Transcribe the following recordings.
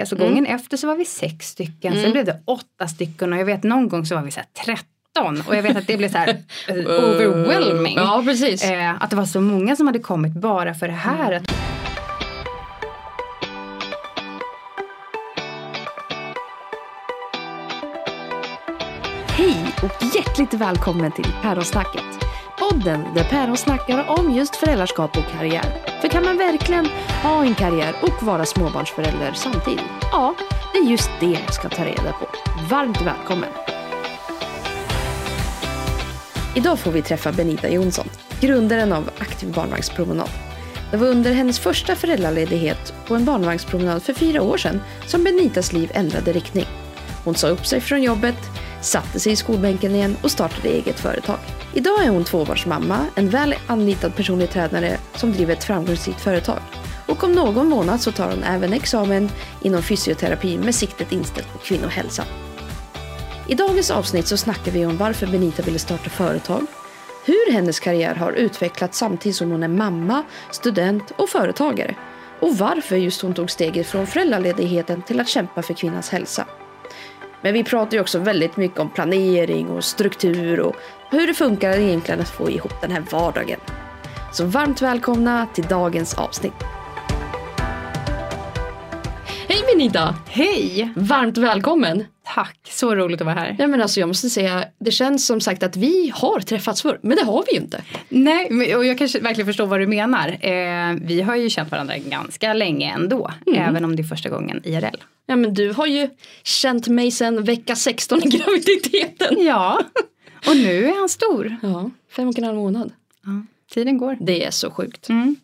Alltså gången efter så var vi sex stycken, sen blev det åtta stycken och jag vet någon gång så var vi så här 13 och jag vet att det blev så här eh, overwhelming. Ja, precis. Eh, att det var så många som hade kommit bara för det här. Att Hej och hjärtligt välkommen till Päronsnacket. Podden där päron snackar om just föräldraskap och karriär. För kan man verkligen ha en karriär och vara småbarnsförälder samtidigt? Ja, det är just det jag ska ta reda på. Varmt välkommen! Idag får vi träffa Benita Jonsson, grundaren av Aktiv barnvagnspromenad. Det var under hennes första föräldraledighet på en barnvagnspromenad för fyra år sedan som Benitas liv ändrade riktning. Hon sa upp sig från jobbet, satte sig i skolbänken igen och startade eget företag. Idag är hon tvåbarnsmamma, en väl anlitad personlig tränare som driver ett framgångsrikt företag. Och om någon månad så tar hon även examen inom fysioterapi med siktet inställt på kvinnohälsa. I dagens avsnitt så snackar vi om varför Benita ville starta företag, hur hennes karriär har utvecklats samtidigt som hon är mamma, student och företagare och varför just hon tog steget från föräldraledigheten till att kämpa för kvinnans hälsa. Men vi pratar ju också väldigt mycket om planering och struktur och hur det funkar egentligen att få ihop den här vardagen. Så varmt välkomna till dagens avsnitt. Hej Benita! Hej! Varmt välkommen! Tack, så roligt att vara här. Ja, men alltså, jag måste säga, det känns som sagt att vi har träffats förr, men det har vi ju inte. Nej, och jag kanske verkligen förstår vad du menar. Eh, vi har ju känt varandra ganska länge ändå, även om det är första gången IRL. Ja, men du har ju känt mig sedan vecka 16 i graviditeten. Ja, och nu är han stor. Ja, fem och en halv månad. Ja, tiden går. Det är så sjukt. Mm.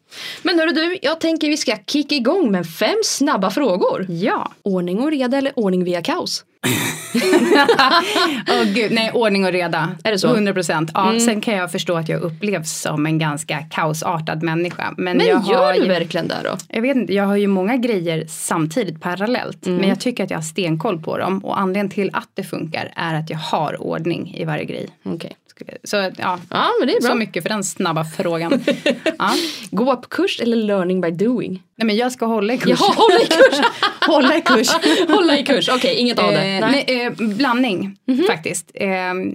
Men hörru du, jag tänker vi ska kicka igång med fem snabba frågor. Ja. Ordning och reda eller ordning via kaos? Åh gud, nej ordning och reda. Är det så? 100 procent. Ja, Sen kan jag förstå att jag upplevs som en ganska kaosartad människa. Men, Men jag gör har du ju, verkligen det då? Jag vet inte, jag har ju många grejer samtidigt parallellt. Men jag tycker att jag har stenkoll på dem. Och anledningen till att det funkar är att jag har ordning i varje grej. Okej. Så ja, Ja, men det är bra. så mycket för den snabba frågan. ja. Gå på kurs eller learning by doing? Nej men jag ska hålla i kurs. Jaha, hålla i kurs! hålla i kurs. hålla i kurs, okej, inget av det. Eh, Nej. eh, blandning faktiskt. Eh,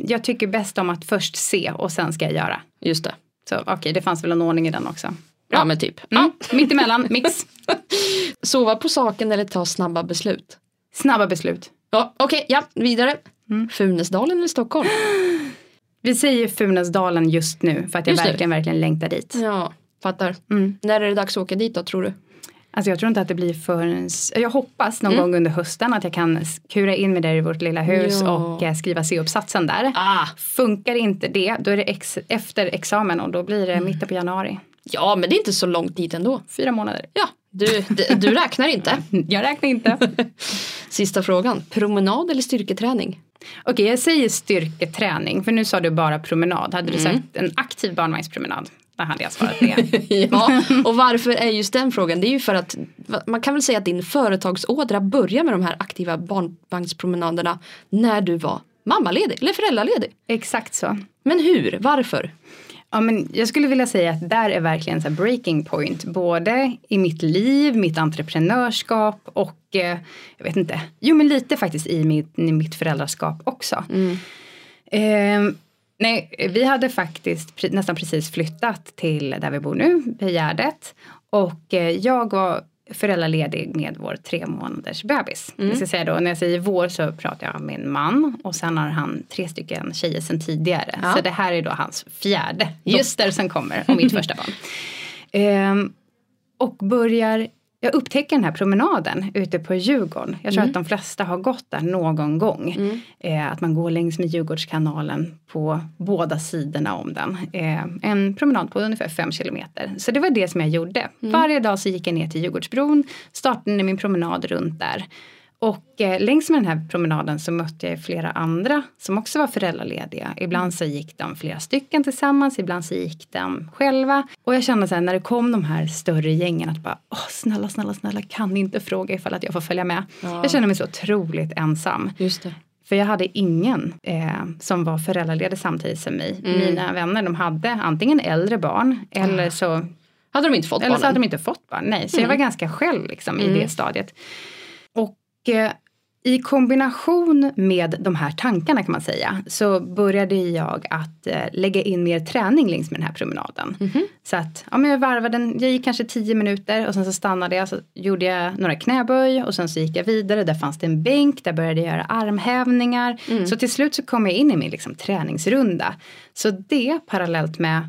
jag tycker bäst om att först se och sen ska jag göra. Just det. Så okej, det fanns väl en ordning i den också. Ja, men typ. Mm. Mittemellan, mix. Sova på saken eller ta snabba beslut? Snabba beslut. Ja, okej, ja, vidare. Funäsdalen eller Stockholm? Vi säger Funäsdalen just nu för att jag Just nu. verkligen, verkligen längtar dit. Ja, fattar. Mm. När är det dags att åka dit då, tror du? Alltså jag tror inte att det blir förrän, jag hoppas någon gång under hösten att jag kan kura in mig där i vårt lilla hus Ja. och eh, skriva C-uppsatsen där. Ah. Funkar inte det, då är det ex- efter examen och då blir det mitten på januari. Ja, men det är inte så långt dit ändå. Fyra månader. Ja, du, du, räknar inte. Jag räknar inte. Sista frågan. Promenad eller styrketräning? Okej, jag säger styrketräning, för nu sa du bara promenad. Hade du sagt en aktiv barnvagnspromenad, då hade jag svarat det. Ja, och varför är just den frågan? Det är ju för att man kan väl säga att din företagsådra börjar med de här aktiva barnvagnspromenaderna när du var mammaledig eller föräldraledig. Exakt så. Men hur? Varför? Ja, men jag skulle vilja säga att där är verkligen så här breaking point. Både i mitt liv, mitt entreprenörskap och eh, jag vet inte. Jo men lite faktiskt i mitt, i mitt föräldraskap också. Eh, nej, vi hade faktiskt nästan precis flyttat till där vi bor nu, vid Gärdet. Och eh, jag var föräldraledig med vår tre månaders bebis. Jag ska säga då, när jag säger vår så pratar jag om min man och sen har han tre stycken tjejer sedan tidigare. Ja. Så det här är då hans fjärde Just dotter som kommer och mitt första barn. Ehm, och börjar, jag upptäcker den här promenaden ute på Djurgården. Jag tror att de flesta har gått där någon gång. Eh, att man går längs med Djurgårdskanalen på båda sidorna om den. Eh, en promenad på ungefär fem kilometer. Så det var det som jag gjorde. Varje dag så gick jag ner till Djurgårdsbron, startade min promenad runt där. Och eh, längs med den här promenaden så mötte jag flera andra som också var föräldralediga. Ibland så gick de flera stycken tillsammans, ibland så gick de själva. Och jag kände så här när det kom de här större gängen att bara Åh, snälla, snälla, snälla kan ni inte fråga ifall att jag får följa med. Ja. Jag kände mig så otroligt ensam. Just det. För jag hade ingen eh, som var föräldraledig samtidigt som mig. Mina vänner de hade antingen äldre barn eller så Hade de inte fått eller så hade de inte fått barn. Nej, så jag var ganska själv liksom, i det stadiet. Eh, i kombination med de här tankarna kan man säga så började jag att eh, lägga in mer träning längs med den här promenaden. Mhm. Så att ja, men jag varvade den, jag gick kanske tio minuter och sen så stannade jag så gjorde jag några knäböj och sen så gick jag vidare. Där fanns det en bänk, där började jag göra armhävningar. Mm. Så till slut så kom jag in i min liksom, träningsrunda. Så det parallellt med,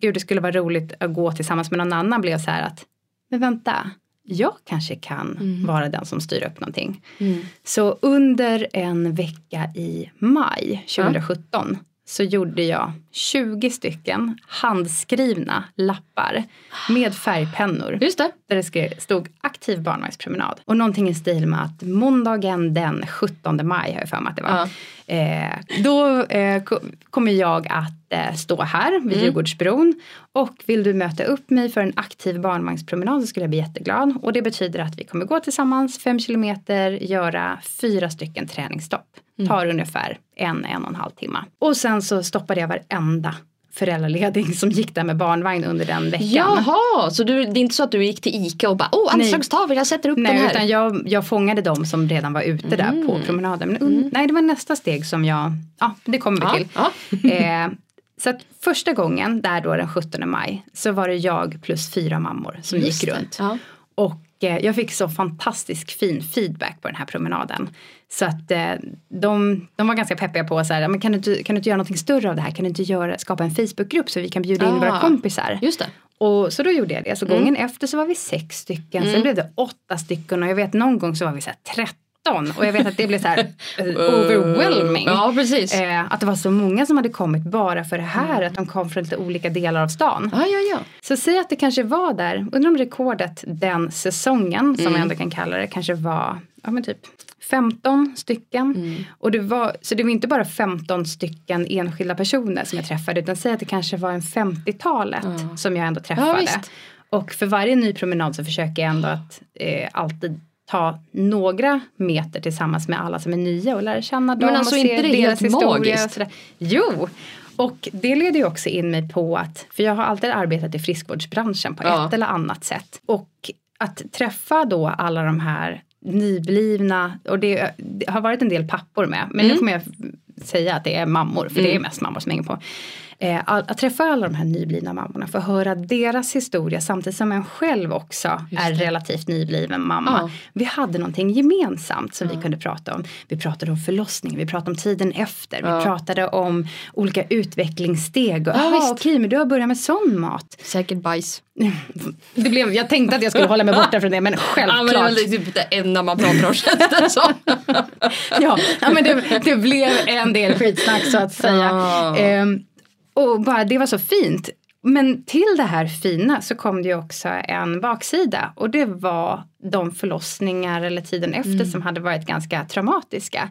gud det skulle vara roligt att gå tillsammans med någon annan blev så här att, men vänta, jag kanske kan vara den som styr upp någonting. Mm. Så under en vecka i maj 2017 så gjorde jag 20 stycken handskrivna lappar med färgpennor. Just det. Där det skrev- stod aktiv barnvagnspromenad. Och någonting i stil med att måndagen den 17 maj har jag för mig att det var. Eh, då eh, ko- kommer jag att eh, stå här vid Djurgårdsbron. Och vill du möta upp mig för en aktiv barnvagnspromenad så skulle jag bli jätteglad. Och det betyder att vi kommer gå tillsammans fem kilometer, göra fyra stycken träningsstopp. Tar ungefär en, en och en halv timme. Och sen så stoppade jag varenda föräldraledig som gick där med barnvagn under den veckan. Jaha, så du, det är inte så att du gick till ICA och bara åh anslagstavla, jag sätter upp den Nej, här. utan jag, jag fångade dem som redan var ute där på promenaden. Men un- nej, det var nästa steg som jag, ja det kommer vi ja, till. ja. Eh, så att första gången, där då den 17 maj, så var det jag plus fyra mammor som Just gick runt. ja. Och eh, jag fick så fantastisk fin feedback på den här promenaden. Så att eh, de, de var ganska peppiga på så här, men kan du, inte, kan du inte göra någonting större av det här? Kan du inte göra, skapa en Facebookgrupp så vi kan bjuda in Ah. våra kompisar? Just det. Och så då gjorde jag det. Så gången efter så var vi sex stycken. Sen blev det åtta stycken och jag vet någon gång så var vi så här 13. Och jag vet att det blev så här eh, overwhelming. Ja, precis. Eh, att det var så många som hade kommit bara för det här. Att de kom från lite olika delar av stan. Ja, ja, ja. Så säg att det kanske var där, undrar om rekordet den säsongen som Mm. jag ändå kan kalla det, kanske var ja, men typ 15 stycken. Mm. Och det var, så det var inte bara 15 stycken enskilda personer som jag träffade utan säg att det kanske var en 50-talet Ja. som jag ändå Ja, träffade. visst. och för varje ny promenad så försöker jag ändå att eh, alltid ta några meter tillsammans med alla som är nya och lära känna dem Men alltså, och inte det deras helt magiskt? och. Jo! Och det leder ju också in mig på att, för jag har alltid arbetat i friskvårdsbranschen på Ja. ett eller annat sätt. Och att träffa då alla de här nyblivna, och det, det har varit en del pappor med, men Mm. nu kommer jag säga att det är mammor, för det är mest mammor som hänger på. Eh, att träffa alla de här nyblivna mammorna, få höra deras historia samtidigt som en själv också är relativt nybliven mamma. Ja. Vi hade någonting gemensamt som vi kunde prata om. Vi pratade om förlossning, vi pratade om tiden efter, Ja. vi pratade om olika utvecklingssteg. Och, Ja, okej, men du har börjat med sån mat. Säkert bajs. Det blev, jag tänkte att jag skulle hålla mig borta från det, men självklart. Ja, men det väl typ det enda man pratar om känns ja, ja, men det, det blev en del skitsnack så att säga. Ja. Ehm, och bara det var så fint. Men till det här fina så kom det ju också en baksida och det var de förlossningar eller tiden efter Mm. som hade varit ganska traumatiska.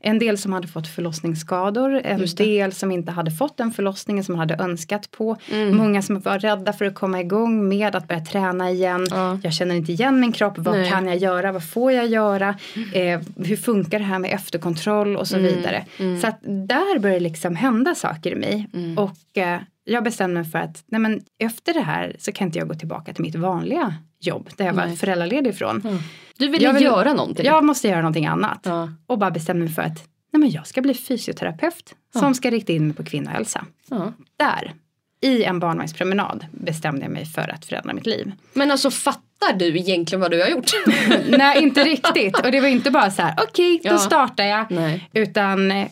En del som hade fått förlossningsskador, en del som inte hade fått den förlossningen som hade önskat på. Mm. Många som var rädda för att komma igång med att börja träna igen. Ja. Jag känner inte igen min kropp, vad Nej. kan jag göra, vad får jag göra, eh, hur funkar det här med efterkontroll och så Mm. vidare. Så att där började det liksom hända saker i mig. Mm. Och eh, jag bestämde mig för att nej men, efter det här så kan inte jag gå tillbaka till mitt vanliga jobb där jag var Nej. föräldraledig ifrån. Du ville Jag vill- göra någonting. Jag måste göra någonting annat. Ja. Och bara bestämde mig för att nej men jag ska bli fysioterapeut som ska rikta in mig på kvinnohälsa. Ja. Där, i en barnvagnspromenad, bestämde jag mig för att förändra mitt liv. Men alltså fattar du egentligen vad du har gjort? Nej, inte riktigt. Och det var inte bara så här, okej, då Ja. startar jag. Nej. Utan eh,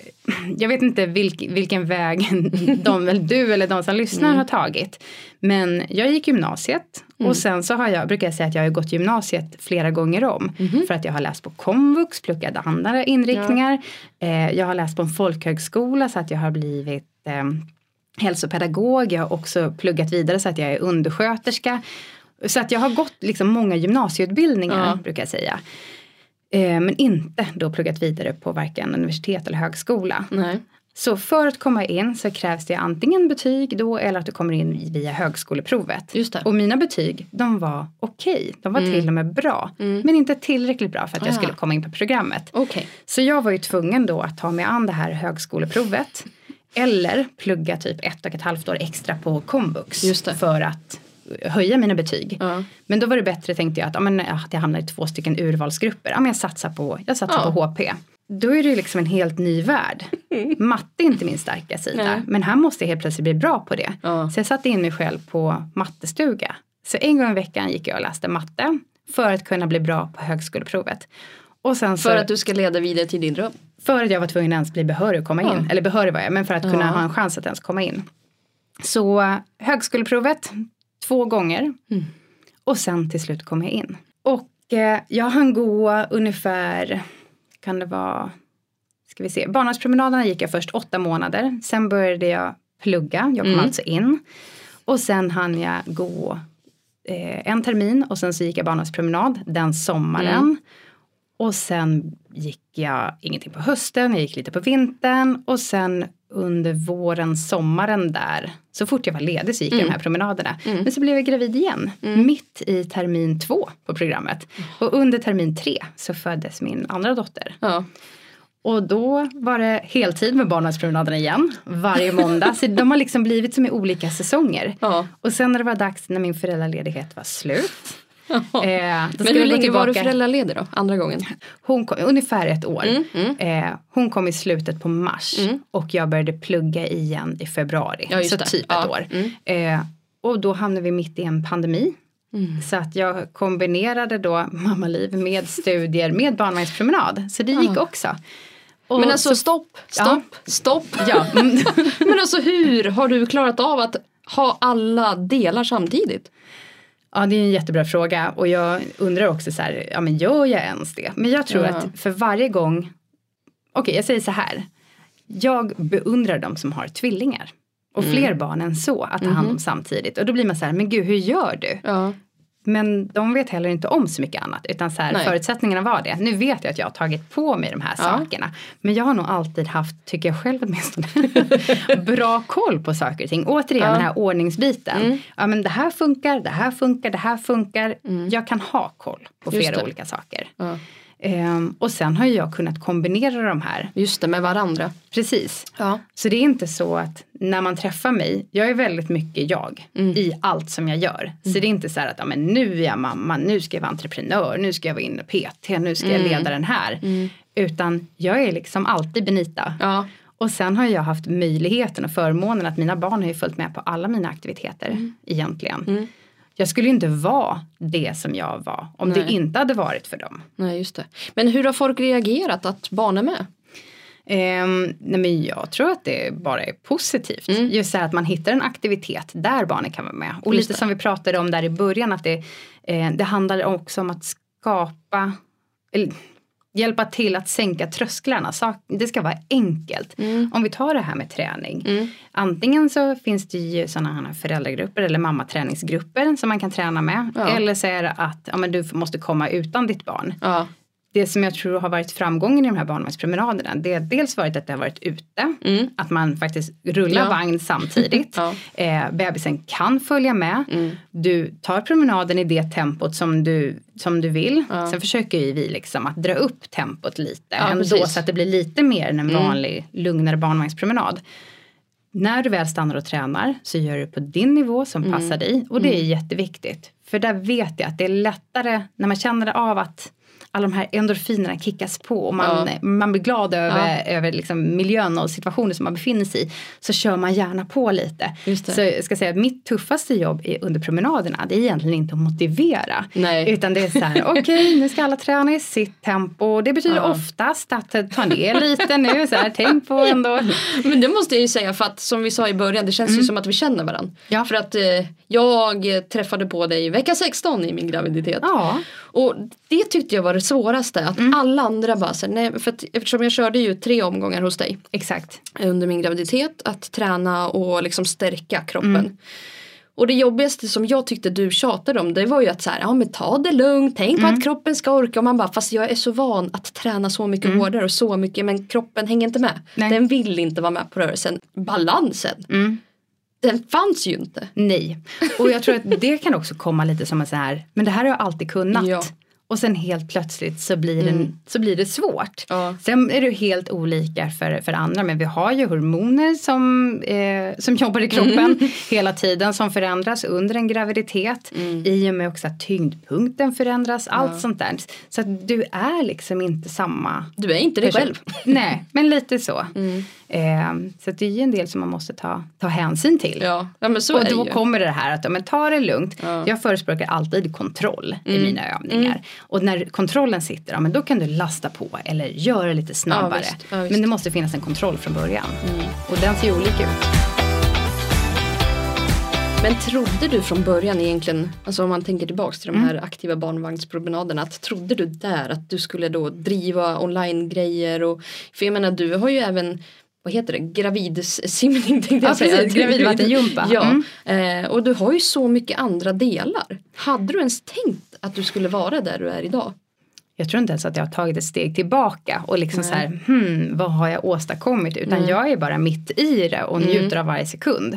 jag vet inte vilk, vilken väg de, eller du eller de som lyssnar har tagit. Men jag gick gymnasiet och sen så har jag, brukar jag säga att jag har gått gymnasiet flera gånger om. För att jag har läst på komvux, pluggat andra inriktningar. Eh, jag har läst på en folkhögskola så att jag har blivit eh, hälsopedagog. Jag har också pluggat vidare så att jag är undersköterska. Så att jag har gått liksom många gymnasieutbildningar Ja. brukar jag säga. Eh, men inte då pluggat vidare på varken universitet eller högskola. Nej. Så för att komma in så krävs det antingen betyg då eller att du kommer in via högskoleprovet. Och mina betyg, de var okej. De var Mm. till och med bra. Men inte tillräckligt bra för att jag Ah. skulle komma in på programmet. Okej. Så jag var ju tvungen då att ta mig an det här högskoleprovet. Eller plugga typ ett och ett halvt år extra på komvux. För att höja mina betyg. Ja. Men då var det bättre tänkte jag att, ja, men, att jag hamnar i två stycken urvalsgrupper. Ja, men jag satsar på, jag satsar Ja. på HP. Då är det ju liksom en helt ny värld. Matte är inte min starka sida. Nej. Men här måste jag helt plötsligt bli bra på det. Så jag satte in mig själv på mattestuga. Så en gång i veckan gick jag och läste matte. För att kunna bli bra på högskoleprovet. Och sen så, För att du ska leda vidare till din dröm. för att jag var tvungen att ens bli behörig att komma in. Eller behörig var jag, men för att kunna Ja. ha en chans att ens komma in. Så högskoleprovet två gånger. Mm. Och sen till slut kom jag in. Och eh, jag hann gå ungefär, kan det vara, ska vi se, barnavårdspromenaderna gick jag först åtta månader. Sen började jag plugga, jag kom Mm. alltså in. Och sen hann jag gå eh, en termin och sen så gick jag barnavårdspromenad den sommaren. Mm. Och sen gick jag ingenting på hösten, jag gick lite på vintern och sen under våren, sommaren där, så fort jag var ledig så gick jag de här promenaderna. Men så blev jag gravid igen, mitt i termin två på programmet. Och under termin tre så föddes min andra dotter. Ja. Och då var det heltid med barnavårdspromenaderna igen, varje måndag. Så de har liksom blivit som i olika säsonger. Ja. Och sen när det var dags när min föräldraledighet var slut. Eh, Men hur länge var du föräldraledig då? Andra gången? hon kom, ungefär ett år. Mm, Eh, hon kom i slutet på mars och jag började plugga igen i februari. Ja, så det. typ Ja, ett år. mm. Eh, och då hamnade vi mitt i en pandemi. Mm. Så att jag kombinerade då mammaliv med studier med barnvagnspromenad. Så det gick Ja. också. Och Men alltså så- stopp, stopp, stopp. Ja. mm. Men alltså hur har du klarat av att ha alla delar samtidigt? Ja, det är en jättebra fråga och jag undrar också så här, ja men gör jag ens det? Men jag tror Ja. att för varje gång, okej jag säger så här, jag beundrar de som har tvillingar och Mm. fler barn än så att ta hand Mhm. om samtidigt och då blir man så här, men gud hur gör du? Ja. Men de vet heller inte om så mycket annat utan så här, förutsättningarna var det. Nu vet jag att jag har tagit på mig de här Ja. sakerna. Men jag har nog alltid haft, tycker jag själv åtminstone, bra koll på saker och ting. Återigen Ja. den här ordningsbiten. Mm. Ja men det här funkar, det här funkar, det här funkar. Jag kan ha koll på Just flera det. olika saker. ja. Ehm, och sen har jag kunnat kombinera de här. Just det, med varandra. Precis. Ja. Så det är inte så att när man träffar mig, jag är väldigt mycket jag Mm. i allt som jag gör. Så det är inte så här att ja, men nu är jag mamma, nu ska jag vara entreprenör, nu ska jag vara inne PT, nu ska jag Mm. leda den här. Utan jag är liksom alltid Benita. Ja. Och sen har jag haft möjligheten och förmånen att mina barn har ju följt med på alla mina aktiviteter egentligen. Jag skulle inte vara det som jag var om Nej. det inte hade varit för dem. Nej, just det. Men hur har folk reagerat att barn är med? Ehm, nej men jag tror att det bara är positivt. Mm. Just att man hittar en aktivitet där barnen kan vara med. Och Just lite det. som vi pratade om där i början att det, eh, det handlar också om att skapa eller, hjälpa till att sänka trösklarna. Det ska vara enkelt. Mm. Om vi tar det här med träning. Mm. Antingen så finns det ju sådana här föräldragrupper eller mammaträningsgrupper som man kan träna med. Ja. Eller så är det att ja, men du måste komma utan ditt barn Ja. Det som jag tror har varit framgången i de här barnvagnspromenaderna det har dels varit att det har varit ute, Mm. att man faktiskt rullar Ja. vagn samtidigt. Ja. eh, bebisen kan följa med. Mm. Du tar promenaden i det tempot som du, som du vill. Ja. Sen försöker vi liksom att dra upp tempot lite Ja, ändå precis. så att det blir lite mer än en Mm. vanlig lugnare barnvagnspromenad. När du väl stannar och tränar så gör du på din nivå som Mm. passar dig och det är jätteviktigt. För där vet jag att det är lättare när man känner av att alla de här endorfinerna kickas på och man, man blir glad över, över liksom miljön och situationen som man befinner sig i så kör man gärna på lite. Så jag ska säga att mitt tuffaste jobb under promenaderna det är egentligen inte att motivera. Nej. Utan det är så här, okej nu ska alla träna i sitt tempo. Det betyder Ja. oftast att ta ner lite nu, så här, tänk på ändå. Men det måste jag ju säga för att som vi sa i början det känns ju som att vi känner varandra. Mm. Ja. För att eh, jag träffade på dig vecka 16 i min graviditet. Ja, Och det tyckte jag var svåraste. Att Mm. alla andra bara så, här, nej, för att, eftersom jag körde ju tre omgångar hos dig exakt. under min graviditet. Att träna och liksom stärka kroppen. Mm. Och det jobbigaste som jag tyckte du tjatade om det var ju att så här, ja men ta det lugnt, tänk Mm. på att kroppen ska orka. Och man bara, fast jag är så van att träna så mycket hårdare och så mycket men kroppen hänger inte med. Mm. Nej. Den vill inte vara med på rörelsen. Balansen, Mm. den fanns ju inte. Nej, och jag tror att det kan också komma lite som en så här, men det här har jag alltid kunnat. Ja. Och sen helt plötsligt så blir, det, Mm. så blir det svårt. Ja. Sen är det helt olika för, för andra men vi har ju hormoner som, eh, som jobbar i kroppen Mm. hela tiden som förändras under en graviditet. I och med också att tyngdpunkten förändras, allt sånt där. Så att du är liksom inte samma Du är inte dig själv. Nej, men lite så. Mm. Eh, så det är ju en del som man måste ta, ta hänsyn till. Ja, ja men så och då ju. kommer det här att men ta det lugnt. Ja. Mm. Jag förespråkar alltid kontroll i mina övningar. Och när kontrollen sitter, ja, men då kan du lasta på eller göra lite snabbare. visst. Visst. men det måste finnas en kontroll från början. Och den ser olika ut. Men trodde du från början egentligen, alltså om man tänker tillbaks till de Mm. här aktiva barnvagnspromenaderna, att trodde du där att du skulle då driva online-grejer och för jag menar du har ju även vad heter det, gravidsimning tänkte jag Ja, säga. precis, gravidvattengympa. Ja, Mm. eh, och du har ju så mycket andra delar. Hade du ens tänkt att du skulle vara där du är idag? Jag tror inte ens att jag har tagit ett steg tillbaka och liksom så här, hmm, vad har jag åstadkommit? Utan jag är bara mitt i det och njuter av varje sekund.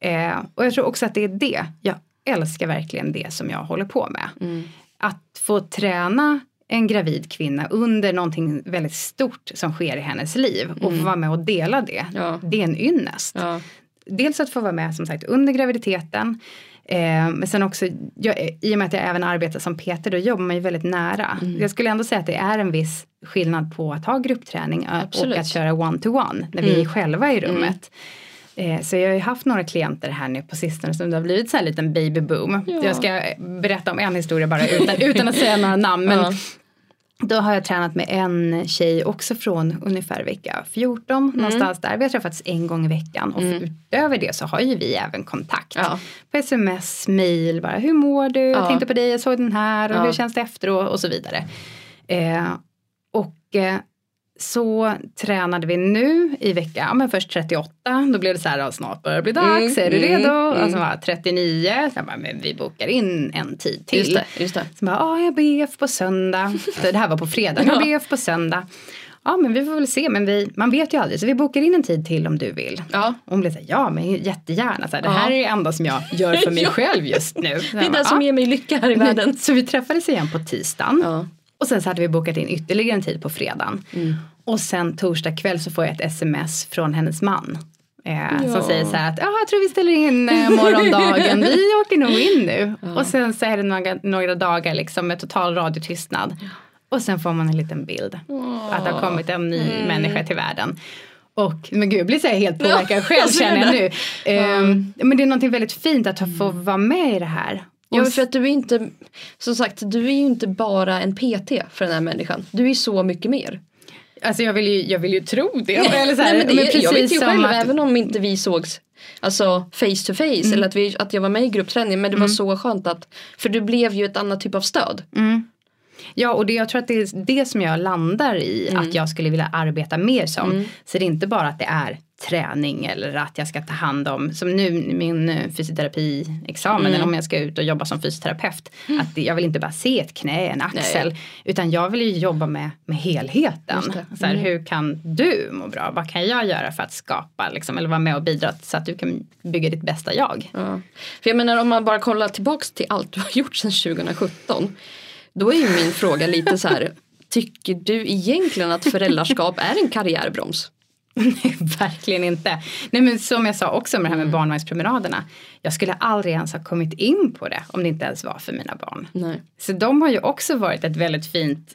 Eh, och jag tror också att det är det, jag älskar verkligen det som jag håller på med. Att få träna en gravid kvinna under någonting väldigt stort som sker i hennes liv och få vara med och dela det. Ja. Det är en ynnest. Ja. Dels att få vara med som sagt under graviditeten. Eh, men sen också, jag, i och med att jag även arbetar som PT, då jobbar man ju väldigt nära. Mm. Jag skulle ändå säga att det är en viss skillnad på att ha gruppträning ö- Absolut. Mm. och att köra one-to-one när vi är själva i rummet. Eh, Så jag har ju haft några klienter här nu på sistone som det har blivit så här liten babyboom. Ja. Jag ska berätta om en historia bara utan, utan att säga några namn. Men Ja. Då har jag tränat med en tjej också från ungefär vecka 14 Mm. någonstans där. Vi har träffats en gång i veckan och utöver det så har ju vi även kontakt. Ja. På sms, mail, bara hur mår du? Jag Ja. tänkte på dig, jag såg den här och hur känns det efter och, och så vidare. Eh, och eh, så tränade vi nu i vecka, ja, men först 38, då blev det så här, snart börjar det bli dags, Mm, är du mm, redo? mm. Och så var 39, så bara, men vi bokar in en tid till. Just det, just det. Så bara, ja, jag har BF på söndag. Det här var på fredag, jag har. BF på söndag. Ja, men vi får väl se, men vi, man vet ju aldrig, så vi bokar in en tid till om du vill. Ja. Och hon blev så här, ja men jättegärna, så här, det Ja. här är det enda som jag gör för mig själv just nu. Så Det är bara, det som ja. ger mig lycka här i världen. Så vi träffades igen på tisdagen. Ja. Och sen så hade vi bokat in ytterligare en tid på fredagen. Mm. Och sen torsdag kväll så får jag ett sms från hennes man. Eh, Ja. Som säger så här att ja, jag tror vi ställer in eh, morgondagen, vi åker nog in nu. Och sen så är det några, några dagar liksom med total radiotystnad. Och sen får man en liten bild. Att det har kommit en ny Mm. människa till världen. Och men gud, jag blir så här helt påverkad själv känner jag nu. Ehm, Men det är någonting väldigt fint att få vara med i det här. Ja, för att du är inte, som sagt, du är ju inte bara en PT för den här människan. Du är så mycket mer. Alltså jag vill ju, jag vill ju tro det. Eller så här, Nej, men det, men jag vet ju själv, att- Mm. även om inte vi sågs alltså face to face eller att, vi, att jag var med i gruppträning men det var så skönt att för du blev ju ett annat typ av stöd. Mm. Ja och det, jag tror att det är det som jag landar i Mm. att jag skulle vilja arbeta mer som. Så det är inte bara att det är träning eller att jag ska ta hand om, som nu min eh, fysioterapiexamen Mm. eller om jag ska ut och jobba som fysioterapeut. Att det, jag vill inte bara se ett knä, en axel, utan jag vill ju jobba med, med helheten. Så här, Hur kan du må bra? Vad kan jag göra för att skapa liksom, eller vara med och bidra så att du kan bygga ditt bästa jag? Ja. För jag menar om man bara kollar tillbaks till allt du har gjort sedan 2017. Då är ju min fråga lite så här. Tycker du egentligen att föräldraskap är en karriärbroms? Nej, verkligen inte. Nej men som jag sa också med det här Mm. med barnvagnspromenaderna. Jag skulle aldrig ens ha kommit in på det om det inte ens var för mina barn. Nej. Så de har ju också varit ett väldigt fint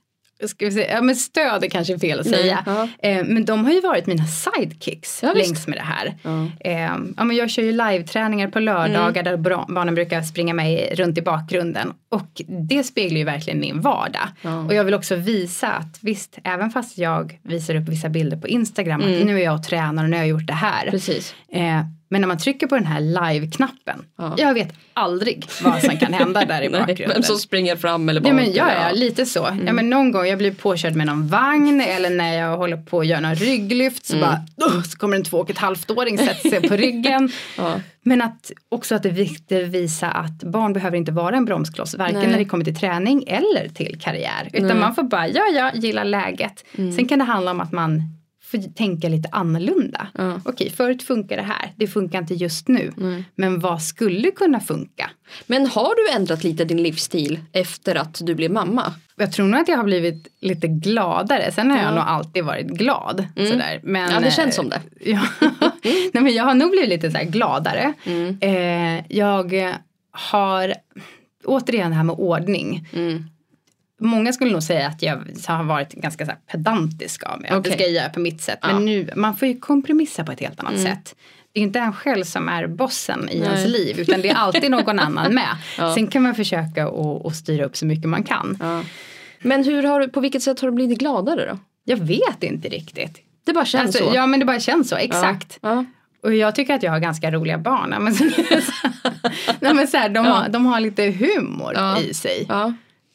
Ska vi säga, ja men stöd är kanske fel att säga. ja. Eh, men de har ju varit mina sidekicks Ja, visst. längs med det här. Ja. Eh, ja, men jag kör ju live-träningar på lördagar där bra- barnen brukar springa mig runt i bakgrunden. Och det speglar ju verkligen min vardag. Och jag vill också visa att visst, även fast jag visar upp vissa bilder på Instagram, Mm. att nu är jag och tränar och nu har jag gjort det här. Precis. Eh, men när man trycker på den här live-knappen, Ja. jag vet aldrig vad som kan hända där i bakgrunden. vem som springer fram eller bak. Ja men ja, ja, lite så. Mm. Ja, men någon gång jag blir påkörd med någon vagn eller när jag håller på att göra någon rygglyft så Mm. bara "Ugh", så kommer en två och ett halvt åring sätter sig på ryggen. Ja. Men att också att det är viktigt att visa att barn behöver inte vara en bromskloss varken Nej. när det kommer till träning eller till karriär. Utan Nej. man får bara, ja ja, gilla läget. Mm. Sen kan det handla om att man får tänka lite annorlunda. Ja. Okej, förut funkar det här, det funkar inte just nu. Men vad skulle kunna funka? Men har du ändrat lite din livsstil efter att du blev mamma? Jag tror nog att jag har blivit lite gladare. Sen har Ja. jag nog alltid varit glad. Sådär. Men, Ja, det känns eh, som det. Ja. Nej, men jag har nog blivit lite så gladare. Mm. Eh, jag har, återigen det här med ordning. Mm. Många skulle nog säga att jag har varit ganska så pedantisk av mig. Att det ska jag göra på mitt sätt. Ja. Mm. Men nu, man får ju kompromissa på ett helt annat sätt. Det är inte en själv som är bossen i Nej. ens liv. Utan det är alltid någon annan med. Ja. Sen kan man försöka att styra upp så mycket man kan. Ja. Men hur har på vilket sätt har du blivit gladare då? Jag vet inte riktigt. Det bara känns Alltså, så? Ja men det bara känns så, exakt. Och jag tycker att jag har ganska roliga barn. Men, så, nej, men så här, de, har, de har lite humor i sig.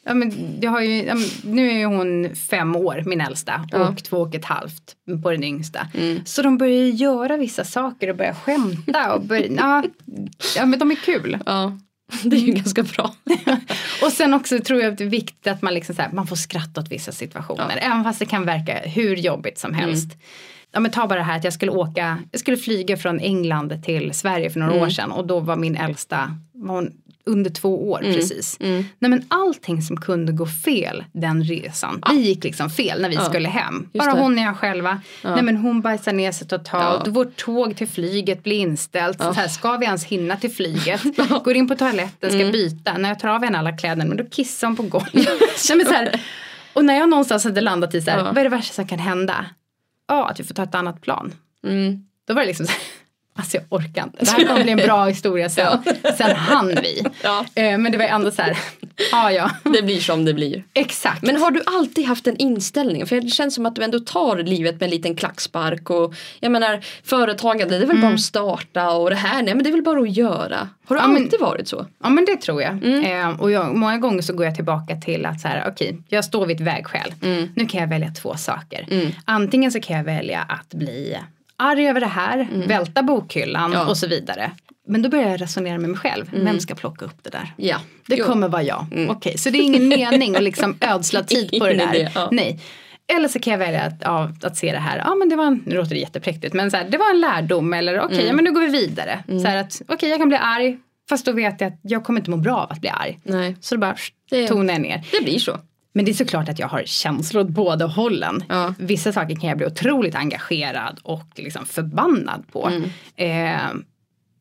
Ja. Ja, men jag har ju, ja, men nu är hon fem år, min äldsta, Ja. och två och ett halvt på den yngsta. Mm. Så de börjar ju göra vissa saker och börjar skämta. Och börjar, ja, ja, men de är kul. ja. Det är ju ganska bra. Och sen också tror jag att det är viktigt att man, liksom så här, man får skratta åt vissa situationer. Även fast det kan verka hur jobbigt som helst. Ja, men ta bara det här att jag skulle åka, jag skulle flyga från England till Sverige för några år sedan och då var min äldsta, var hon under två år precis. Nej men allting som kunde gå fel den resan, det gick liksom fel när vi skulle hem. Bara det. hon och jag själva. Nej men hon bajsade ner sig totalt, Ja. vårt tåg till flyget blir inställt. Så här, ska vi ens hinna till flyget? Går in på toaletten, ska byta. När jag tar av henne alla kläder, men då kissar hon på golvet. Nej, men så här, och när jag någonstans hade landat i så här, vad är det värsta som kan hända? Ja, att vi får ta ett annat plan. Mm. Då var det liksom så här, alltså jag orkar inte. Det här kommer bli en bra historia sen. Sen hann vi. Ja. Eh, Men det var ändå så här, ja ja, Det blir som det blir. exakt. Men har du alltid haft den inställningen? För det känns som att du ändå tar livet med en liten klackspark och jag menar företagande det är väl bara att starta och det här nej men det är väl bara att göra. Har du Ja, men- alltid varit så? Ja men det tror jag. Mm. Eh, och jag, många gånger så går jag tillbaka till att så här, okej, jag står vid ett vägskäl. Mm. Nu kan jag välja två saker. Antingen så kan jag välja att bli arg över det här, välta bokhyllan Mm. Ja. och så vidare. Men då börjar jag resonera med mig själv. Vem ska plocka upp det där? Ja. Det Jo. kommer vara jag. Okej, så det är ingen mening att liksom ödsla tid på det där. idé, ja. Nej. Eller så kan jag välja att, ja, att se det här, ja men det var en, nu låter det jättepräktigt, men så här, det var en lärdom eller okej, Mm. ja, men nu går vi vidare. Så här att, okej jag kan bli arg, fast då vet jag att jag kommer inte må bra av att bli arg. Nej, Så då bara Det- tonar jag ner. det blir så. Men det är såklart att jag har känslor åt båda hållen. Ja. Vissa saker kan jag bli otroligt engagerad och liksom förbannad på. Mm. Eh,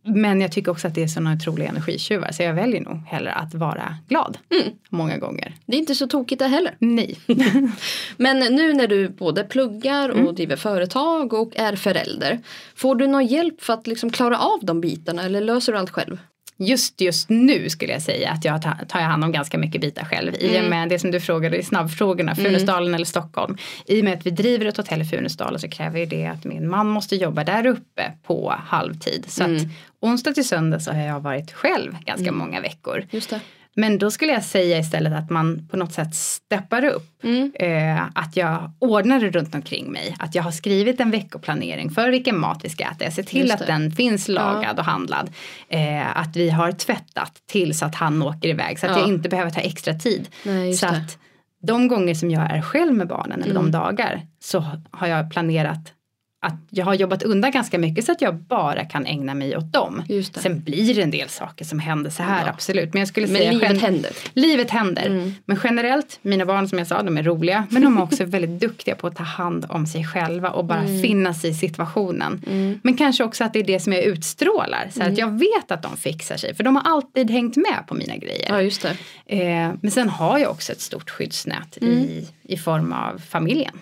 men jag tycker också att det är sådana otroliga energitjuvar så jag väljer nog hellre att vara glad. Mm. Många gånger. Det är inte så tokigt det heller. Nej. Men nu när du både pluggar Mm. och driver företag och är förälder. Får du någon hjälp för att liksom klara av de bitarna eller löser du allt själv? Just just nu skulle jag säga att jag tar, hand om ganska mycket bitar själv. I Mm. och med det som du frågade i snabbfrågorna, Funäsdalen eller Stockholm. I och med att vi driver ett hotell i Funäsdalen så kräver ju det att min man måste jobba där uppe på halvtid. Så Mm. att onsdag till söndag så har jag varit själv ganska många veckor. Just det. Men då skulle jag säga istället att man på något sätt steppar upp. Mm. Eh, att jag ordnar det runt omkring mig. Att jag har skrivit en veckoplanering för vilken mat vi ska äta. Jag ser till att den finns lagad och handlad. Eh, att vi har tvättat tills att han åker iväg. Så att Ja. jag inte behöver ta extra tid. Nej, så. Mm. att de gånger som jag är själv med barnen eller de dagar så har jag planerat att jag har jobbat undan ganska mycket så att jag bara kan ägna mig åt dem. Sen blir det en del saker som händer så här, Ja. absolut. Men jag skulle Men säga livet gen- händer. Livet händer. Mm. Men generellt, mina barn som jag sa, de är roliga. Men de är också väldigt duktiga på att ta hand om sig själva och bara Mm. finna sig i situationen. Men kanske också att det är det som jag utstrålar. Så Mm. att jag vet att de fixar sig. För de har alltid hängt med på mina grejer. Ja just det. Eh, men sen har jag också ett stort skyddsnät Mm. i, i form av familjen.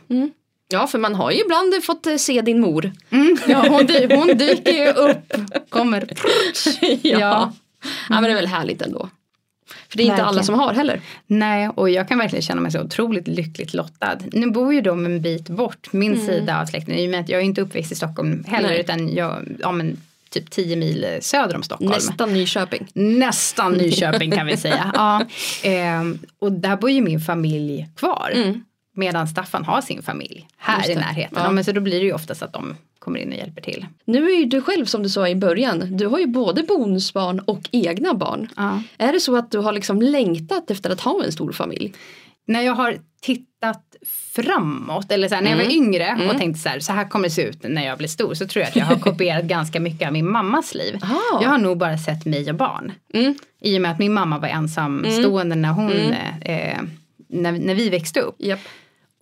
Ja för man har ju ibland fått eh, se din mor. Mm, ja, hon, dy- hon dyker ju upp. Kommer. ja. Ja. men det är väl härligt ändå. För det är inte alla Verkligen. som har heller. Nej, och jag kan verkligen känna mig så otroligt lyckligt lottad. Nu bor ju de en bit bort, min sida av släkten. I och med att jag är inte uppväxt i Stockholm heller, Nej. utan jag, ja men typ 10 mil söder om Stockholm. Nästan Nyköping. Nästan Nyköping kan vi säga. Ja, ehm, och där bor ju min familj kvar. Mm. Medan Staffan har sin familj här i närheten. Ja. Men så då blir det ju oftast att de kommer in och hjälper till. Nu är ju du själv som du sa i början. Du har ju både bonusbarn och egna barn. Ja. Är det så att du har liksom längtat efter att ha en stor familj? När jag har tittat framåt. Eller så här, när jag var Mm. yngre och tänkte så här, så här kommer det se ut när jag blir stor. Så tror jag att jag har kopierat ganska mycket av min mammas liv. Ah. Jag har nog bara sett mig och barn. Mm. I och med att min mamma var ensamstående när hon, eh, när, när vi växte upp. Japp.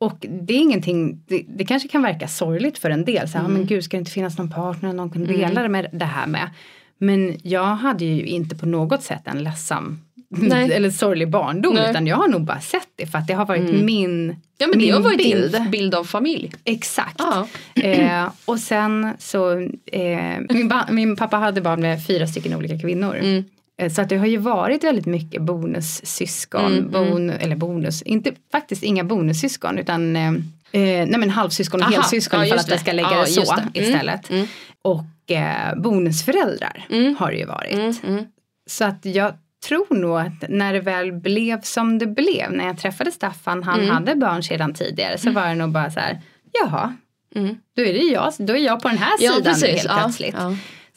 Och det är ingenting, det, det kanske kan verka sorgligt för en del. Så här, Mm. men gud ska det inte finnas någon partner någon kan dela det med det här med. Men jag hade ju inte på något sätt en ledsam Nej. eller sorglig barndom. Nej. Mm. Utan jag har nog bara sett det för att det har varit min, Ja men det min har varit bild. din bild av familj. Exakt. Ja. Eh, och sen så, eh, min, min pappa hade barn med fyra stycken olika kvinnor. Mm. Eh, Så att det har ju varit väldigt mycket bonussyskon, Mm, bon, eller bonus, inte, faktiskt inga bonussyskon utan eh, eh, nej men halvsyskon och Aha, helsyskon ja, för att vi ska lägga Ja, det så det. Mm, istället. mm. Och eh, bonusföräldrar har det ju varit. Mm, mm. Så att jag tror nog att när det väl blev som det blev, när jag träffade Staffan, han Mm. hade barn sedan tidigare, så var det nog bara så här, jaha, Mm. då är det jag, då är jag på den här Ja, sidan precis. helt plötsligt.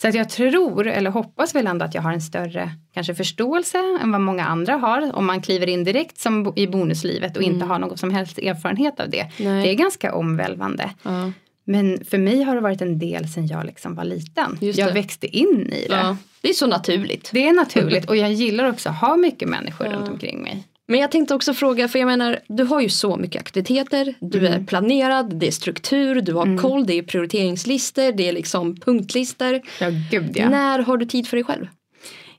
Så att jag tror, eller hoppas väl ändå att jag har en större kanske förståelse än vad många andra har. Om man kliver in direkt som i bonuslivet och inte har någon som helst erfarenhet av det. Mm. Nej. Det är ganska omvälvande. Ja. Men för mig har det varit en del sedan jag liksom var liten. Jag växte in i det. Ja. Det är så naturligt. Det är naturligt och jag gillar också att ha mycket människor Ja. runt omkring mig. Men jag tänkte också fråga, för jag menar du har ju så mycket aktiviteter, du Mm. är planerad, det är struktur, du har koll, det är prioriteringslistor, det är liksom punktlistor. Ja, gud ja. När har du tid för dig själv?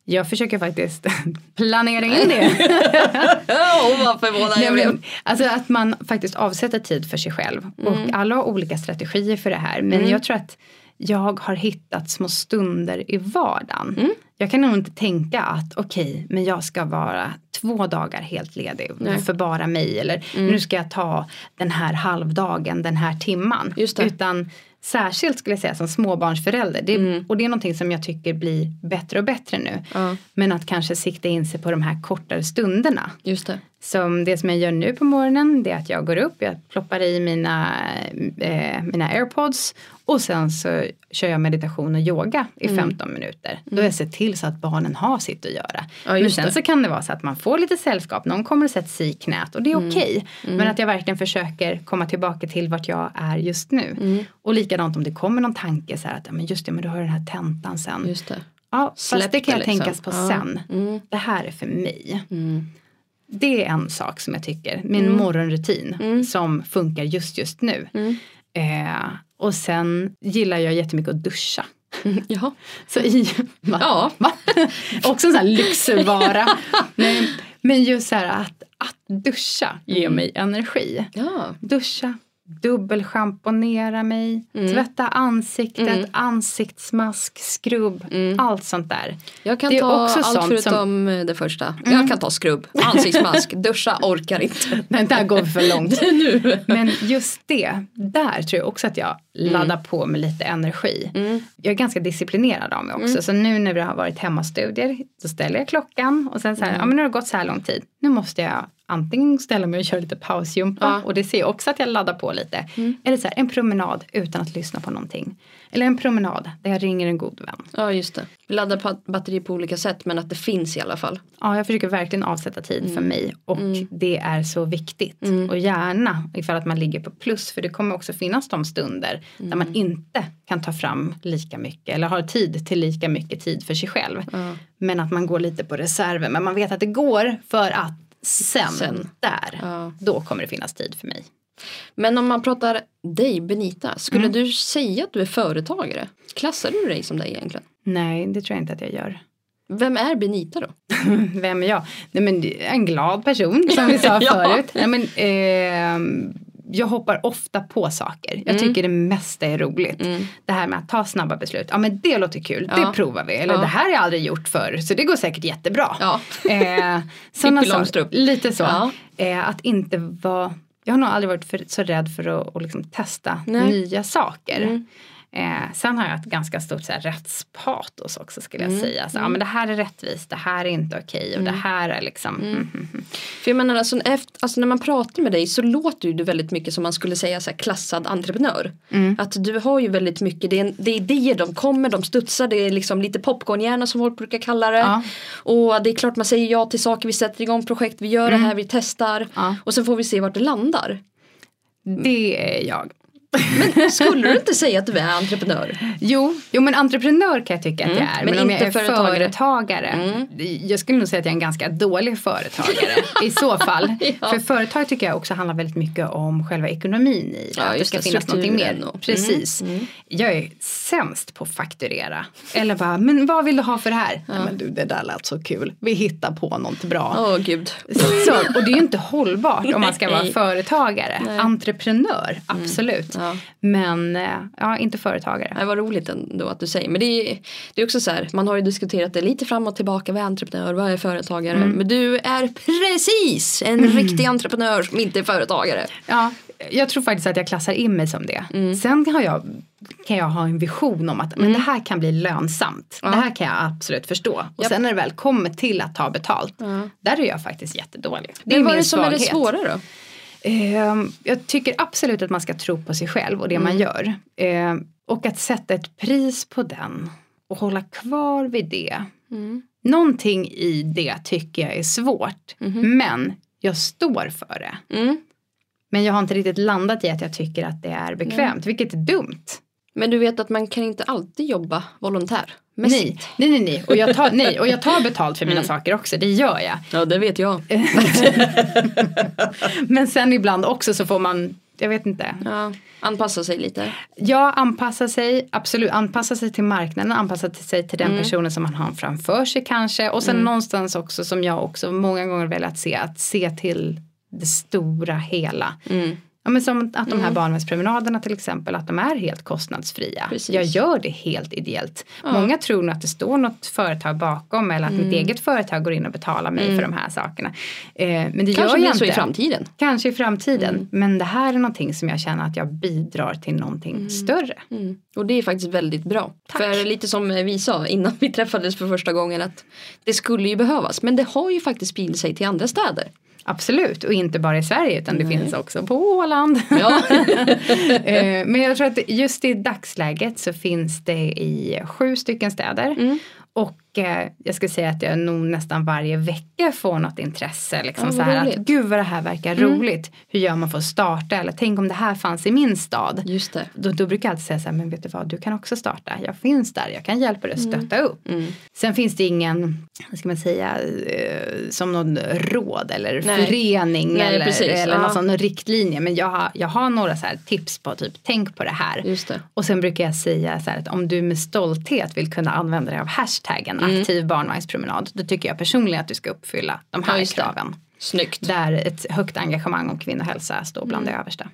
Jag försöker faktiskt planera in det. Åh vad förvånad Nej, men, alltså att man faktiskt avsätter tid för sig själv. Mm. Och alla har olika strategier för det här. Men jag tror att jag har hittat små stunder i vardagen. Mm. Jag kan nog inte tänka att okej, men jag ska vara två dagar helt ledig Nej. Mm. för bara mig. Eller nu ska jag ta den här halvdagen, den här timman. Utan särskilt skulle jag säga som småbarnsförälder. Det, Och det är någonting som jag tycker blir bättre och bättre nu. Mm. Ja. Men att kanske sikta in sig på de här kortare stunderna. Just det. Som det som jag gör nu på morgonen det är att jag går upp, jag ploppar i mina, eh, mina airpods och sen så kör jag meditation och yoga i Mm. 15 minuter. Då har jag sett till så att barnen har sitt att göra. Ja, Men sen det. så kan det vara så att man får lite sällskap, någon kommer och sätter sig i knät och det är Mm. okej. Men att jag verkligen försöker komma tillbaka till vart jag är just nu. Mm. Och likadant om det kommer någon tanke så här att ja, men just det, men du har den här tentan sen. Just det. Ja, Släpp fast det kan jag tänkas liksom. på Ja. sen. Mm. Det här är för mig. Mm. Det är en sak som jag tycker, min morgonrutin som funkar just just nu. Mm. Eh, och sen gillar jag jättemycket att duscha. Jaha. Så i, va? Ja. Va? Också en sån här lyxvara. Nej, men just så här att, att duscha ger mig energi. Ja. Duscha, dubbelschamponera mig, tvätta ansiktet, ansiktsmask, skrubb, allt sånt där. Jag kan Det är ta också allt sånt förutom som- det första. Jag kan ta skrubb, ansiktsmask, duscha orkar inte. Nej, där går vi för långt. nu. Men just det, där tror jag också att jag laddar på med lite energi. Jag är ganska disciplinerad av mig också. Så nu när vi har varit hemmastudier så ställer jag klockan och sen så här, ja men nu har det gått så här lång tid. Nu måste jag antingen ställa mig och köra lite pausgympa Ja. och det ser jag också att jag laddar på lite. Eller så här, en promenad utan att lyssna på någonting. Eller en promenad där jag ringer en god vän. Ja just det. Vi laddar pa- batteri på olika sätt men att det finns i alla fall. Ja, jag försöker verkligen avsätta tid för mig och det är så viktigt. Och gärna ifall att man ligger på plus för det kommer också finnas de stunder där man inte kan ta fram lika mycket eller har tid till lika mycket tid för sig själv. Men att man går lite på reserven men man vet att det går för att sen, Sen. där, Ja. då kommer det finnas tid för mig. Men om man pratar dig Benita, skulle Mm. du säga att du är företagare? Klassar du dig som dig egentligen? Nej, det tror jag inte att jag gör. Vem är Benita då? Vem är jag? Nej men det en glad person som vi sa Ja. förut. Nej, men, ehm, jag hoppar ofta på saker. Jag tycker det mesta är roligt. Det här med att ta snabba beslut. Ja men det låter kul, det provar vi. Eller det här har jag aldrig gjort förr så det går säkert jättebra. Ja. Eh, saker. Lite så. Eh, att inte vara jag har nog aldrig varit för, så rädd för att, liksom testa Nej. Mm. nya saker. Eh, sen har jag ett ganska stort så här, rättspatos också skulle Mm. jag säga. Så, ja, men det här är rättvist, det här är inte okej och det här är liksom. Mm. Mm, mm. För jag menar alltså, efter, alltså när man pratar med dig så låter du väldigt mycket som man skulle säga så här, klassad entreprenör. Mm. Att du har ju väldigt mycket, det är, det är idéer, de kommer, de studsar, det är liksom lite popcornhjärna som folk brukar kalla det. Ja. Och det är klart man säger ja till saker, vi sätter igång projekt, vi gör det här, vi testar Mm. Ja. och sen får vi se vart det landar. Det är jag. Men skulle du inte säga att du är entreprenör? Jo, jo men entreprenör kan jag tycka att jag är. men Men, om inte jag är företagare. företagare. Jag skulle nog säga att jag är en ganska dålig företagare i så fall. Ja. För företag tycker jag också handlar väldigt mycket om själva ekonomin i det. Ja, att det ska det, finnas någonting mer. och- Mm, Precis. Jag är sämst på att fakturera. Eller bara, men vad vill du ha för det här? Nej, men du, det där lät så kul. Vi hittar på något bra. Åh gud. Så, och det är ju inte hållbart om man ska vara företagare. Nej. Entreprenör, absolut. Ja. Men eh, ja, inte företagare. Det var roligt ändå att du säger. Men det är, det är också så här, man har ju diskuterat det lite fram och tillbaka. Vad är entreprenör, vad är företagare? Mm. Men du är precis en riktig entreprenör som inte är företagare. Ja, jag tror faktiskt att jag klassar in mig som det. Sen har jag, kan jag ha en vision om att men det här kan bli lönsamt. Det här kan jag absolut förstå. Och Japp. sen när det väl kommer till att ta betalt, där är jag faktiskt jättedålig. Det är Men vad är det som är det svåra då? Ehm, jag tycker absolut att man ska tro på sig själv och det man gör. Ehm, och att sätta ett pris på den och hålla kvar vid det. Någonting i det tycker jag är svårt. Men jag står för det. Mm. Men jag har inte riktigt landat i att jag tycker att det är bekvämt, vilket är dumt. Men du vet att man kan inte alltid jobba volontär. Nej, nej, nej, nej. Och, jag tar, nej. och jag tar betalt för mina saker också, det gör jag. Ja det vet jag. Men sen ibland också så får man, jag vet inte. Ja, anpassa sig lite. Ja, anpassa sig, absolut, anpassa sig till marknaden, anpassa sig till den Mm. personen som man har framför sig kanske. Och sen någonstans också som jag också många gånger velat se, att se till det stora hela. Mm. Ja, men som att de här barnvagnspromenaderna till exempel, att de är helt kostnadsfria. Precis. Jag gör det helt ideellt. Många tror nog att det står något företag bakom eller att Mm. mitt eget företag går in och betalar mig för de här sakerna. Eh, men det Kanske gör jag så inte. i framtiden. Kanske i framtiden. Men det här är någonting som jag känner att jag bidrar till någonting större. Mm. Och det är faktiskt väldigt bra. För lite som vi sa innan vi träffades för första gången att det skulle ju behövas. Men det har ju faktiskt spridit sig till andra städer. Absolut, och inte bara i Sverige utan det finns också på Åland. Ja. Eh, Men jag tror att just i dagsläget så finns det i sju stycken städer. Mm. Jag ska säga att jag nog nästan varje vecka får något intresse. Liksom Ja, så här att roligt. Mm. gud vad det här verkar roligt. Hur gör man för att starta? Eller tänk om det här fanns i min stad. Just det. Då, då brukar jag alltid säga så här, men vet du vad, du kan också starta. Jag finns där, jag kan hjälpa dig att Mm. stötta upp. Sen finns det ingen, vad ska man säga, eh, som någon råd eller Nej. förening Nej, eller, precis. eller Ja. någon sån riktlinje. Men jag har, jag har några så här tips på typ, tänk på det här. Just det. Och sen brukar jag säga så här att om du med stolthet vill kunna använda dig av hashtaggen Mm. aktiv barnvagnspromenad. Då tycker jag personligen att du ska uppfylla de här Ja, kraven. Snyggt. Där ett högt engagemang om kvinnohälsa står bland Mm. det översta.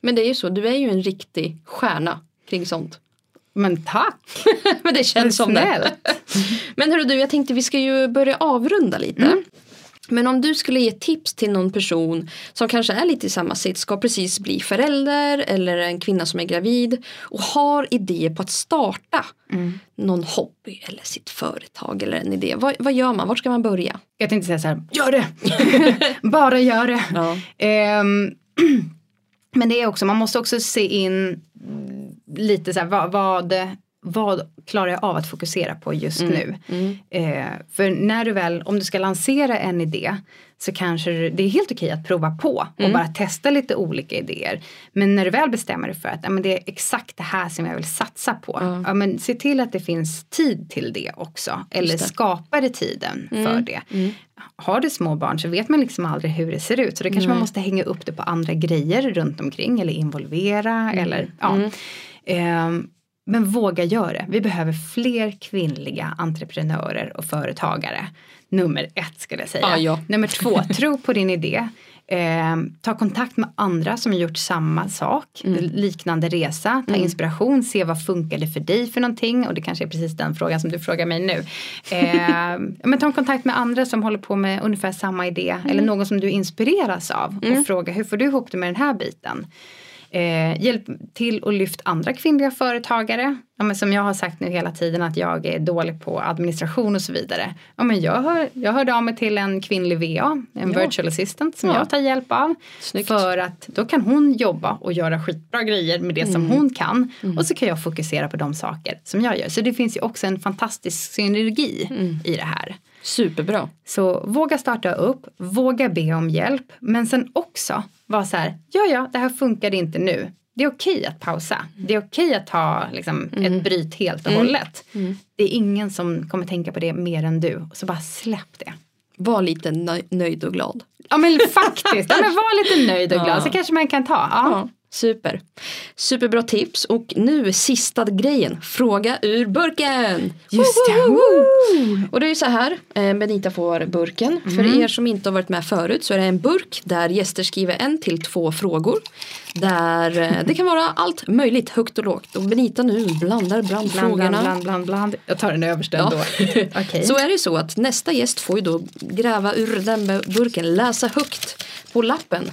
Men det är ju så, du är ju en riktig stjärna kring sånt. Men tack! Men det känns som det. Men hörru du, jag tänkte vi ska ju börja avrunda lite. Mm. Men om du skulle ge tips till någon person som kanske är lite i samma sitt, ska precis bli förälder eller en kvinna som är gravid och har idéer på att starta Mm. någon hobby eller sitt företag eller en idé. Vad, vad gör man? Vart ska man börja? Jag tänkte säga så här, gör det! Bara gör det! Ja. Ehm, men det är också, man måste också se in lite så här, vad, vad, vad klarar jag av att fokusera på just nu? Eh, för när du väl, om du ska lansera en idé så kanske du- det är helt okej att prova på och bara testa lite olika idéer. Men när du väl bestämmer dig för att ja, men det är exakt det här som jag vill satsa på. Ja, men se till att det finns tid till det också. Eller det. skapa det tiden för det. Har du små barn så vet man liksom aldrig hur det ser ut. Så då kanske man måste hänga upp det på andra grejer runt omkring. Eller involvera. Eller, ja. Ehm, men våga göra det. Vi behöver fler kvinnliga entreprenörer och företagare. Nummer ett skulle jag säga. Ja, ja. Nummer två, tro på din idé. Ehm, ta kontakt med andra som har gjort samma sak, liknande resa, ta inspiration, se vad funkade för dig för någonting och det kanske är precis den frågan som du frågar mig nu. Ja, men ta kontakt med andra som håller på med ungefär samma idé eller någon som du inspireras av och fråga hur får du ihop det med den här biten. Eh, hjälp till och lyft andra kvinnliga företagare. Ja, men som jag har sagt nu hela tiden att jag är dålig på administration och så vidare. Ja, men jag, hör, jag hörde av mig till en kvinnlig VA, en Ja. virtual assistant som Ja. jag tar hjälp av. Snyggt. För att då kan hon jobba och göra skitbra grejer med det som Mm. hon kan. Och så kan jag fokusera på de saker som jag gör. Så det finns ju också en fantastisk synergi Mm. i det här. Superbra. Så våga starta upp, våga be om hjälp, men sen också vara så här, ja ja, det här funkade inte nu. Det är okej att pausa. Det är okej att ta liksom, Mm. ett bryt helt och hållet. Det är ingen som kommer tänka på det mer än du. Så bara släpp det. Var lite nöj- nöjd och glad. Ja men faktiskt, ja, men var lite nöjd och glad Ja. så kanske man kan ta. Ja. Super. Superbra tips och nu sista grejen. Fråga ur burken. Just det. Woho! Och det är ju så här, eh, Benita får burken. För er som inte har varit med förut så är det en burk där gäster skriver en till två frågor. Där eh, det kan vara allt möjligt högt och lågt. Och Benita nu blandar bland, Bland, frågorna. bland, bland, bland. Jag tar den översta Ja. ändå. Okej. Så är det ju så att nästa gäst får ju då gräva ur den burken, läsa högt på lappen.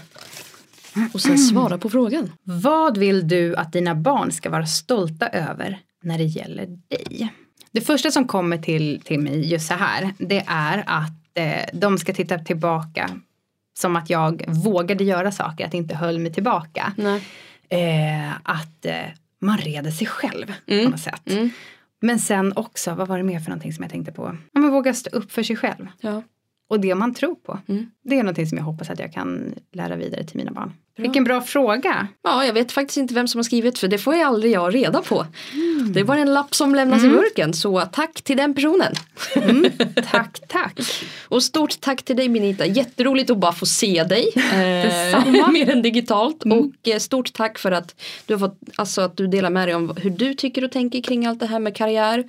Och sen svara på frågan. Vad vill du att dina barn ska vara stolta över när det gäller dig? Det första som kommer till, till mig just så här, det är att eh, de ska titta tillbaka som att jag vågade göra saker, att jag inte höll mig tillbaka. Eh, att eh, man reder sig själv på något sätt. Mm. Men sen också, vad var det mer för någonting som jag tänkte på? Ja, men våga stå upp för sig själv. Ja. Och det man tror på. Mm. Det är någonting som jag hoppas att jag kan lära vidare till mina barn. Vilken bra fråga. ja, jag vet faktiskt inte vem som har skrivit för det får jag aldrig jag reda på. Det är bara en lapp som lämnas i burken så tack till den personen. Tack, tack. Och stort tack till dig Benita, jätteroligt att bara få se dig. Eh, mer än digitalt. Och eh, stort tack för att du har fått, alltså att du delar med dig om hur du tycker och tänker kring allt det här med karriär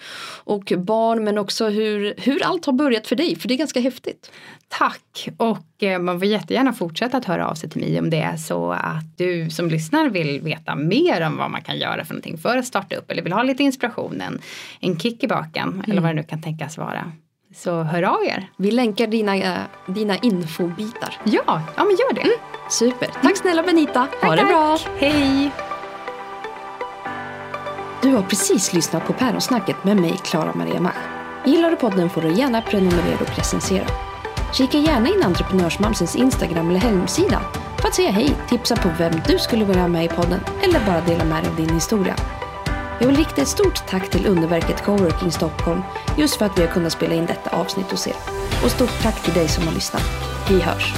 och barn men också hur, hur allt har börjat för dig, för det är ganska häftigt. Tack. Och eh, man får jättegärna fortsätta att höra av sig till mig om det är så att du som lyssnar vill veta mer om vad man kan göra för någonting för att starta upp eller vill ha lite inspiration, en, en kick i baken eller vad det nu kan tänkas vara. Så hör av er. Vi länkar dina, eh, dina infobitar. Ja, ja men gör det. Super, tack snälla Benita, ha Tack, det bra. tack. Hej. Du har precis lyssnat på Päronsnacket med mig, Klara Maria Mach. Gillar du podden får du gärna prenumerera och recensera. Kika gärna in Entreprenörsmamsens Instagram eller hemsida för att säga hej, tipsa på vem du skulle vilja ha med i podden eller bara dela med dig av din historia. Jag vill rikta ett stort tack till Underverket Coworking Stockholm just för att vi har kunnat spela in detta avsnitt hos er. Och stort tack till dig som har lyssnat. Vi hörs!